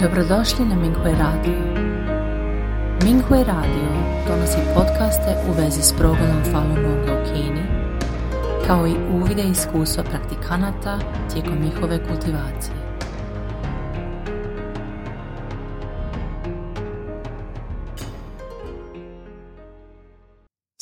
Dobrodošli na Minghui Radio. Minghui Radio donosi podcaste u vezi s progledom Falun Gonga u Kini, kao i uvide iskustva praktikanata tijekom njihove kultivacije.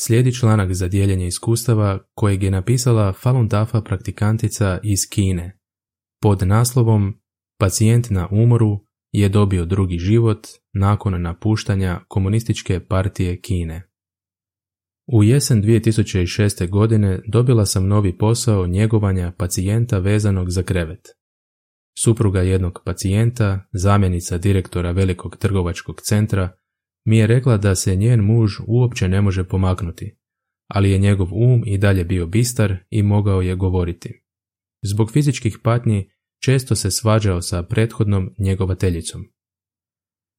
Slijedi članak za dijeljenje iskustava kojeg je napisala Falun Dafa praktikantica iz Kine pod naslovom Pacijent na umoru je dobio drugi život nakon napuštanja komunističke partije Kine. U jesen 2006. godine dobila sam novi posao njegovanja pacijenta vezanog za krevet. Supruga jednog pacijenta, zamjenica direktora velikog trgovačkog centra, mi je rekla da se njen muž uopće ne može pomaknuti, ali je njegov um i dalje bio bistar i mogao je govoriti. Zbog fizičkih patnji često se svađao sa prethodnom njegovateljicom.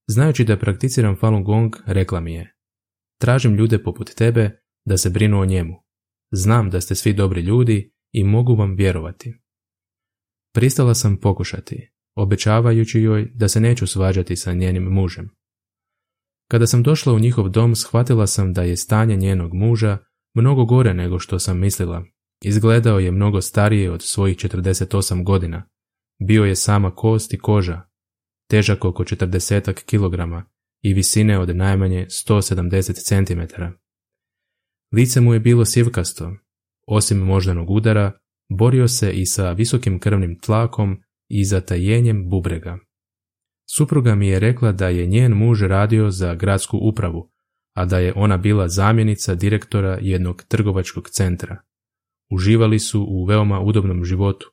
Znajući da prakticiram Falun Gong, rekla mi je Tražim ljude poput tebe da se brinu o njemu. Znam da ste svi dobri ljudi i mogu vam vjerovati. Pristala sam pokušati, obećavajući joj da se neću svađati sa njenim mužem. Kada sam došla u njihov dom, shvatila sam da je stanje njenog muža mnogo gore nego što sam mislila. Izgledao je mnogo starije od svojih 48 godina. Bio je sama kost i koža, težak oko 40 kg i visine od najmanje 170 cm. Lice mu je bilo sivkasto, osim moždanog udara, borio se i sa visokim krvnim tlakom i zatajenjem bubrega. Supruga mi je rekla da je njen muž radio za gradsku upravu, a da je ona bila zamjenica direktora jednog trgovačkog centra. Uživali su u veoma udobnom životu,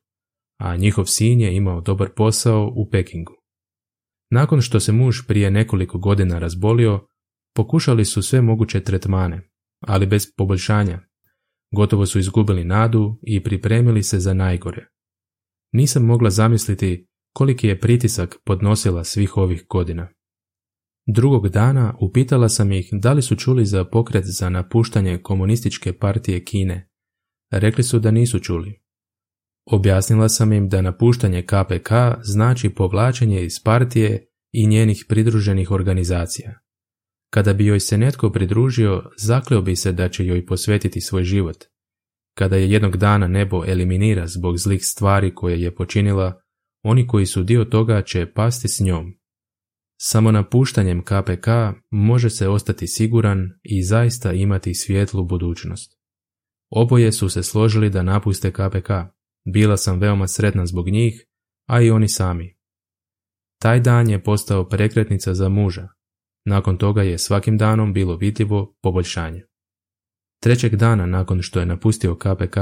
a njihov sin je imao dobar posao u Pekingu. Nakon što se muž prije nekoliko godina razbolio, pokušali su sve moguće tretmane, ali bez poboljšanja. Gotovo su izgubili nadu i pripremili se za najgore. Nisam mogla zamisliti koliki je pritisak podnosila svih ovih godina. Drugog dana upitala sam ih da li su čuli za pokret za napuštanje komunističke partije Kine. Rekli su da nisu čuli. Objasnila sam im da napuštanje KPK znači povlačenje iz partije i njenih pridruženih organizacija. Kada bi joj se netko pridružio, zakleo bi se da će joj posvetiti svoj život. Kada je jednog dana nebo eliminira zbog zlih stvari koje je počinila, oni koji su dio toga će pasti s njom. Samo napuštanjem KPK može se ostati siguran i zaista imati svjetlu budućnost. Oboje su se složili da napuste KPK. Bila sam veoma sretna zbog njih, a i oni sami. Taj dan je postao prekretnica za muža. Nakon toga je svakim danom bilo vidljivo poboljšanje. Trećeg dana nakon što je napustio KPK,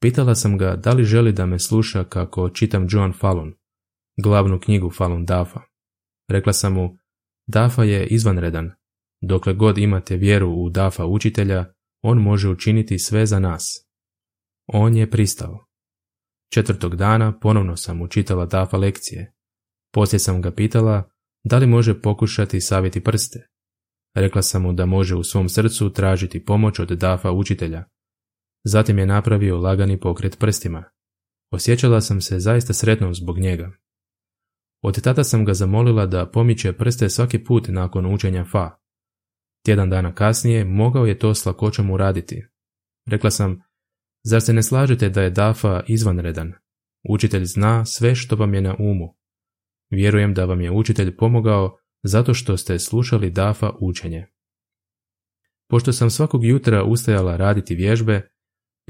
Pitala sam ga da li želi da me sluša kako čitam John Fallon, glavnu knjigu Fallon Dafa. Rekla sam mu, Dafa je izvanredan. Dokle god imate vjeru u Dafa učitelja, on može učiniti sve za nas. On je pristao. Četvrtog dana ponovno sam učitala Dafa lekcije. Poslije sam ga pitala da li može pokušati savjeti prste. Rekla sam mu da može u svom srcu tražiti pomoć od Dafa učitelja, Zatim je napravio lagani pokret prstima. Osjećala sam se zaista sretnom zbog njega. Od tada sam ga zamolila da pomiče prste svaki put nakon učenja fa. Tjedan dana kasnije mogao je to s lakoćom uraditi. Rekla sam, zar se ne slažete da je Dafa izvanredan? Učitelj zna sve što vam je na umu. Vjerujem da vam je učitelj pomogao zato što ste slušali Dafa učenje. Pošto sam svakog jutra ustajala raditi vježbe,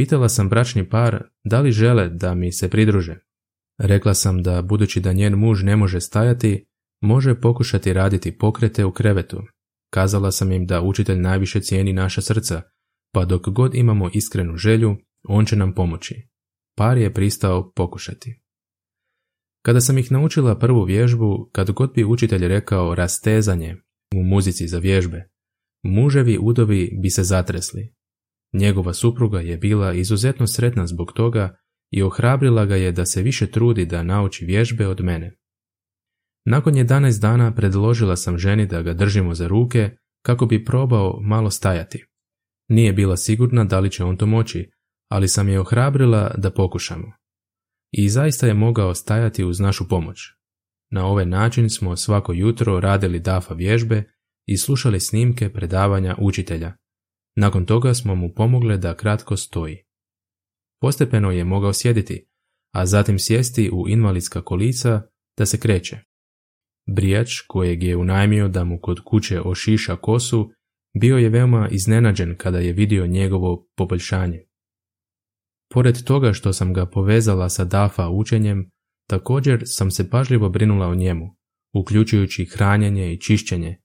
Pitala sam bračni par da li žele da mi se pridruže. Rekla sam da budući da njen muž ne može stajati, može pokušati raditi pokrete u krevetu. Kazala sam im da učitelj najviše cijeni naša srca, pa dok god imamo iskrenu želju, on će nam pomoći. Par je pristao pokušati. Kada sam ih naučila prvu vježbu, kad god bi učitelj rekao rastezanje u muzici za vježbe, muževi udovi bi se zatresli, Njegova supruga je bila izuzetno sretna zbog toga i ohrabrila ga je da se više trudi da nauči vježbe od mene. Nakon 11 dana predložila sam ženi da ga držimo za ruke kako bi probao malo stajati. Nije bila sigurna da li će on to moći, ali sam je ohrabrila da pokušamo. I zaista je mogao stajati uz našu pomoć. Na ovaj način smo svako jutro radili DAFA vježbe i slušali snimke predavanja učitelja. Nakon toga smo mu pomogli da kratko stoji. Postepeno je mogao sjediti, a zatim sjesti u invalidska kolica da se kreće. Brijač, kojeg je unajmio da mu kod kuće ošiša kosu, bio je veoma iznenađen kada je vidio njegovo poboljšanje. Pored toga što sam ga povezala sa DAFA učenjem, također sam se pažljivo brinula o njemu, uključujući hranjenje i čišćenje.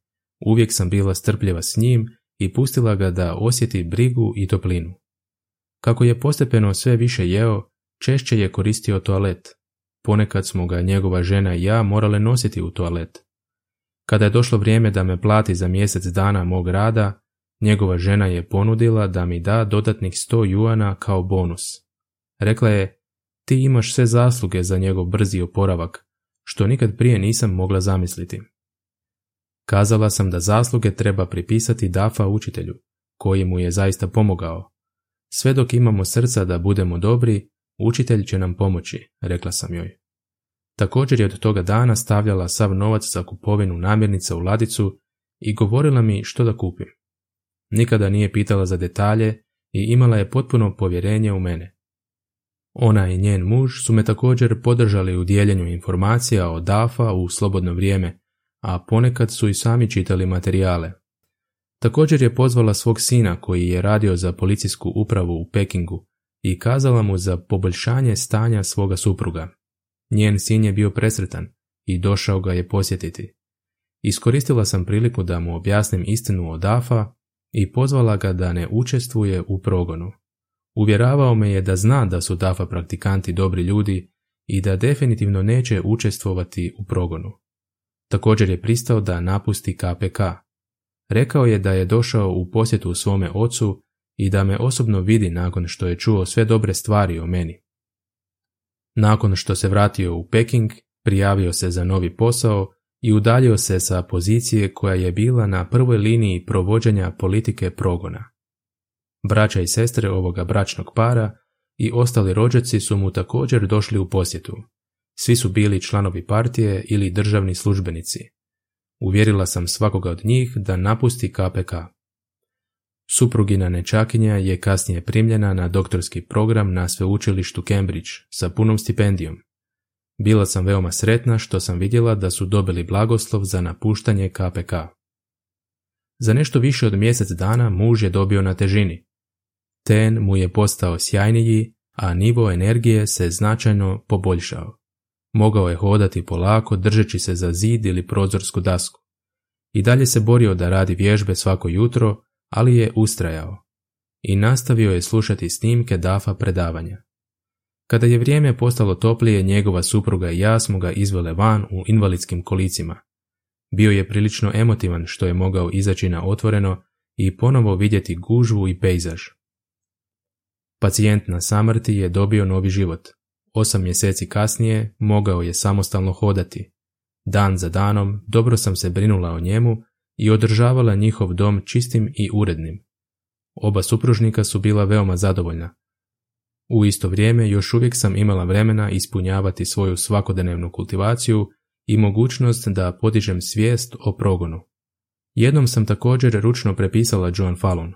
Uvijek sam bila strpljiva s njim i pustila ga da osjeti brigu i toplinu. Kako je postepeno sve više jeo, češće je koristio toalet. Ponekad smo ga njegova žena i ja morale nositi u toalet. Kada je došlo vrijeme da me plati za mjesec dana mog rada, njegova žena je ponudila da mi da dodatnih sto juana kao bonus. Rekla je, ti imaš sve zasluge za njegov brzi oporavak, što nikad prije nisam mogla zamisliti. Kazala sam da zasluge treba pripisati Dafa učitelju, koji mu je zaista pomogao. Sve dok imamo srca da budemo dobri, učitelj će nam pomoći, rekla sam joj. Također je od toga dana stavljala sav novac za kupovinu namirnica u ladicu i govorila mi što da kupim. Nikada nije pitala za detalje i imala je potpuno povjerenje u mene. Ona i njen muž su me također podržali u dijeljenju informacija o DAFA u slobodno vrijeme, a ponekad su i sami čitali materijale. Također je pozvala svog sina koji je radio za policijsku upravu u Pekingu i kazala mu za poboljšanje stanja svoga supruga. Njen sin je bio presretan i došao ga je posjetiti. Iskoristila sam priliku da mu objasnim istinu o Dafa i pozvala ga da ne učestvuje u progonu. Uvjeravao me je da zna da su Dafa praktikanti dobri ljudi i da definitivno neće učestvovati u progonu. Također je pristao da napusti KPK. Rekao je da je došao u posjetu svome ocu i da me osobno vidi nakon što je čuo sve dobre stvari o meni. Nakon što se vratio u Peking, prijavio se za novi posao i udaljio se sa pozicije koja je bila na prvoj liniji provođenja politike progona. Braća i sestre ovoga bračnog para i ostali rođaci su mu također došli u posjetu. Svi su bili članovi partije ili državni službenici. Uvjerila sam svakoga od njih da napusti KPK. Suprugina nečakinja je kasnije primljena na doktorski program na sveučilištu Cambridge sa punom stipendijom. Bila sam veoma sretna što sam vidjela da su dobili blagoslov za napuštanje KPK. Za nešto više od mjesec dana muž je dobio na težini. Ten mu je postao sjajniji, a nivo energije se značajno poboljšao. Mogao je hodati polako držeći se za zid ili prozorsku dasku. I dalje se borio da radi vježbe svako jutro, ali je ustrajao. I nastavio je slušati snimke DAFA predavanja. Kada je vrijeme postalo toplije, njegova supruga i ja smo ga izvele van u invalidskim kolicima. Bio je prilično emotivan što je mogao izaći na otvoreno i ponovo vidjeti gužvu i pejzaž. Pacijent na samrti je dobio novi život. Osam mjeseci kasnije mogao je samostalno hodati. Dan za danom dobro sam se brinula o njemu i održavala njihov dom čistim i urednim. Oba supružnika su bila veoma zadovoljna. U isto vrijeme još uvijek sam imala vremena ispunjavati svoju svakodnevnu kultivaciju i mogućnost da podižem svijest o progonu. Jednom sam također ručno prepisala Joan Fallon.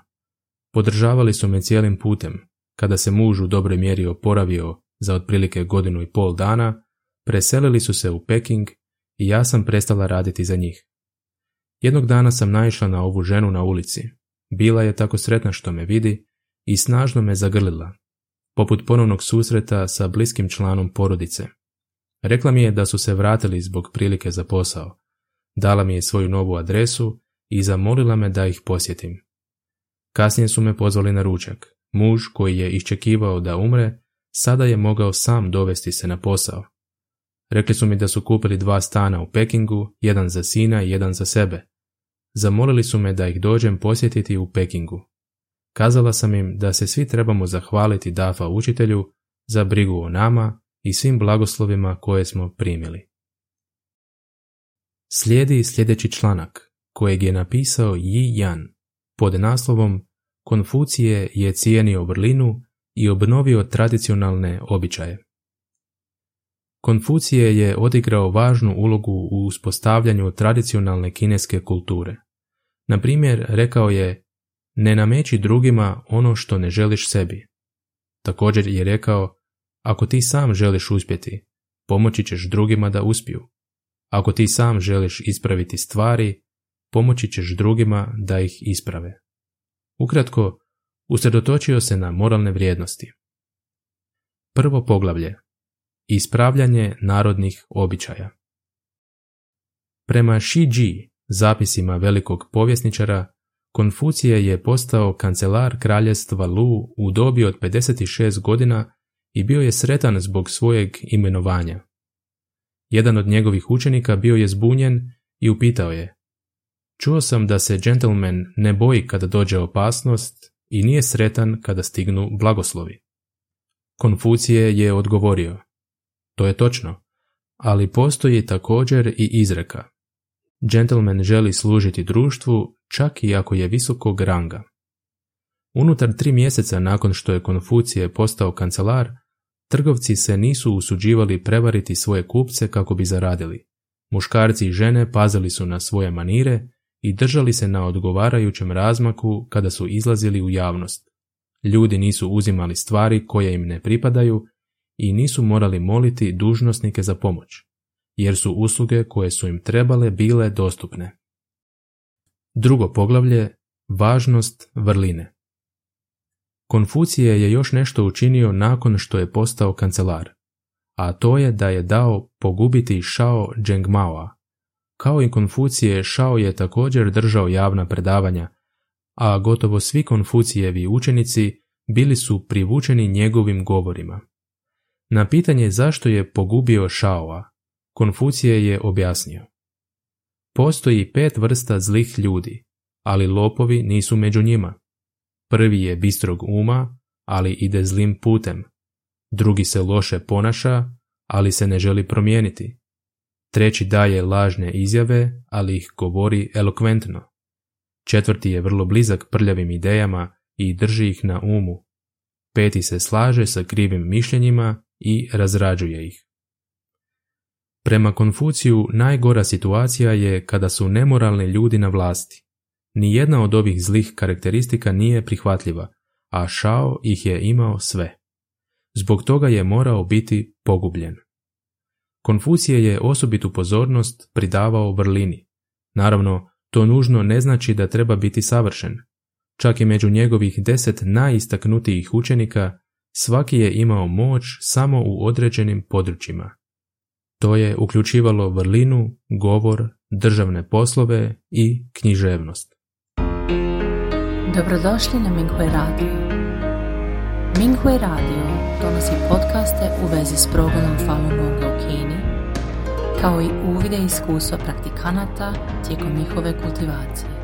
Podržavali su me cijelim putem. Kada se muž u dobroj mjeri oporavio za otprilike godinu i pol dana, preselili su se u Peking i ja sam prestala raditi za njih. Jednog dana sam naišla na ovu ženu na ulici. Bila je tako sretna što me vidi i snažno me zagrlila, poput ponovnog susreta sa bliskim članom porodice. Rekla mi je da su se vratili zbog prilike za posao. Dala mi je svoju novu adresu i zamolila me da ih posjetim. Kasnije su me pozvali na ručak. Muž koji je iščekivao da umre, sada je mogao sam dovesti se na posao. Rekli su mi da su kupili dva stana u Pekingu, jedan za sina i jedan za sebe. Zamolili su me da ih dođem posjetiti u Pekingu. Kazala sam im da se svi trebamo zahvaliti Dafa učitelju za brigu o nama i svim blagoslovima koje smo primili. Slijedi sljedeći članak kojeg je napisao Yi Yan pod naslovom Konfucije je cijenio vrlinu i obnovio tradicionalne običaje. Konfucije je odigrao važnu ulogu u uspostavljanju tradicionalne kineske kulture. Na primjer, rekao je, ne nameći drugima ono što ne želiš sebi. Također je rekao, ako ti sam želiš uspjeti, pomoći ćeš drugima da uspiju. Ako ti sam želiš ispraviti stvari, pomoći ćeš drugima da ih isprave. Ukratko, usredotočio se na moralne vrijednosti. Prvo poglavlje. Ispravljanje narodnih običaja. Prema Shi Ji, zapisima velikog povjesničara, Konfucije je postao kancelar kraljestva Lu u dobi od 56 godina i bio je sretan zbog svojeg imenovanja. Jedan od njegovih učenika bio je zbunjen i upitao je Čuo sam da se gentleman ne boji kada dođe opasnost i nije sretan kada stignu blagoslovi. Konfucije je odgovorio To je točno, ali postoji također i izreka. Gentleman želi služiti društvu čak i ako je visokog ranga. Unutar tri mjeseca nakon što je Konfucije postao kancelar, trgovci se nisu usuđivali prevariti svoje kupce kako bi zaradili. Muškarci i žene pazili su na svoje manire i držali se na odgovarajućem razmaku kada su izlazili u javnost. Ljudi nisu uzimali stvari koje im ne pripadaju i nisu morali moliti dužnosnike za pomoć, jer su usluge koje su im trebale bile dostupne. Drugo poglavlje Važnost vrline Konfucije je još nešto učinio nakon što je postao kancelar, a to je da je dao pogubiti Shao Zhengmaoa. Kao i Konfucije, Shao je također držao javna predavanja, a gotovo svi Konfucijevi učenici bili su privučeni njegovim govorima. Na pitanje zašto je pogubio Shaoa, Konfucije je objasnio. Postoji pet vrsta zlih ljudi, ali lopovi nisu među njima. Prvi je bistrog uma, ali ide zlim putem. Drugi se loše ponaša, ali se ne želi promijeniti. Treći daje lažne izjave, ali ih govori elokventno. Četvrti je vrlo blizak prljavim idejama i drži ih na umu. Peti se slaže sa krivim mišljenjima i razrađuje ih. Prema Konfuciju najgora situacija je kada su nemoralni ljudi na vlasti. Nijedna od ovih zlih karakteristika nije prihvatljiva, a Shao ih je imao sve. Zbog toga je morao biti pogubljen. Konfucije je osobitu pozornost pridavao vrlini. Naravno, to nužno ne znači da treba biti savršen. Čak i među njegovih deset najistaknutijih učenika, svaki je imao moć samo u određenim područjima. To je uključivalo vrlinu, govor, državne poslove i književnost. Dobrodošli na Minghui Radio. Minghui Radio donosi podcaste u vezi s progledom Falun Gonga u Kini, kao i uvide iskustva praktikanata tijekom njihove kultivacije.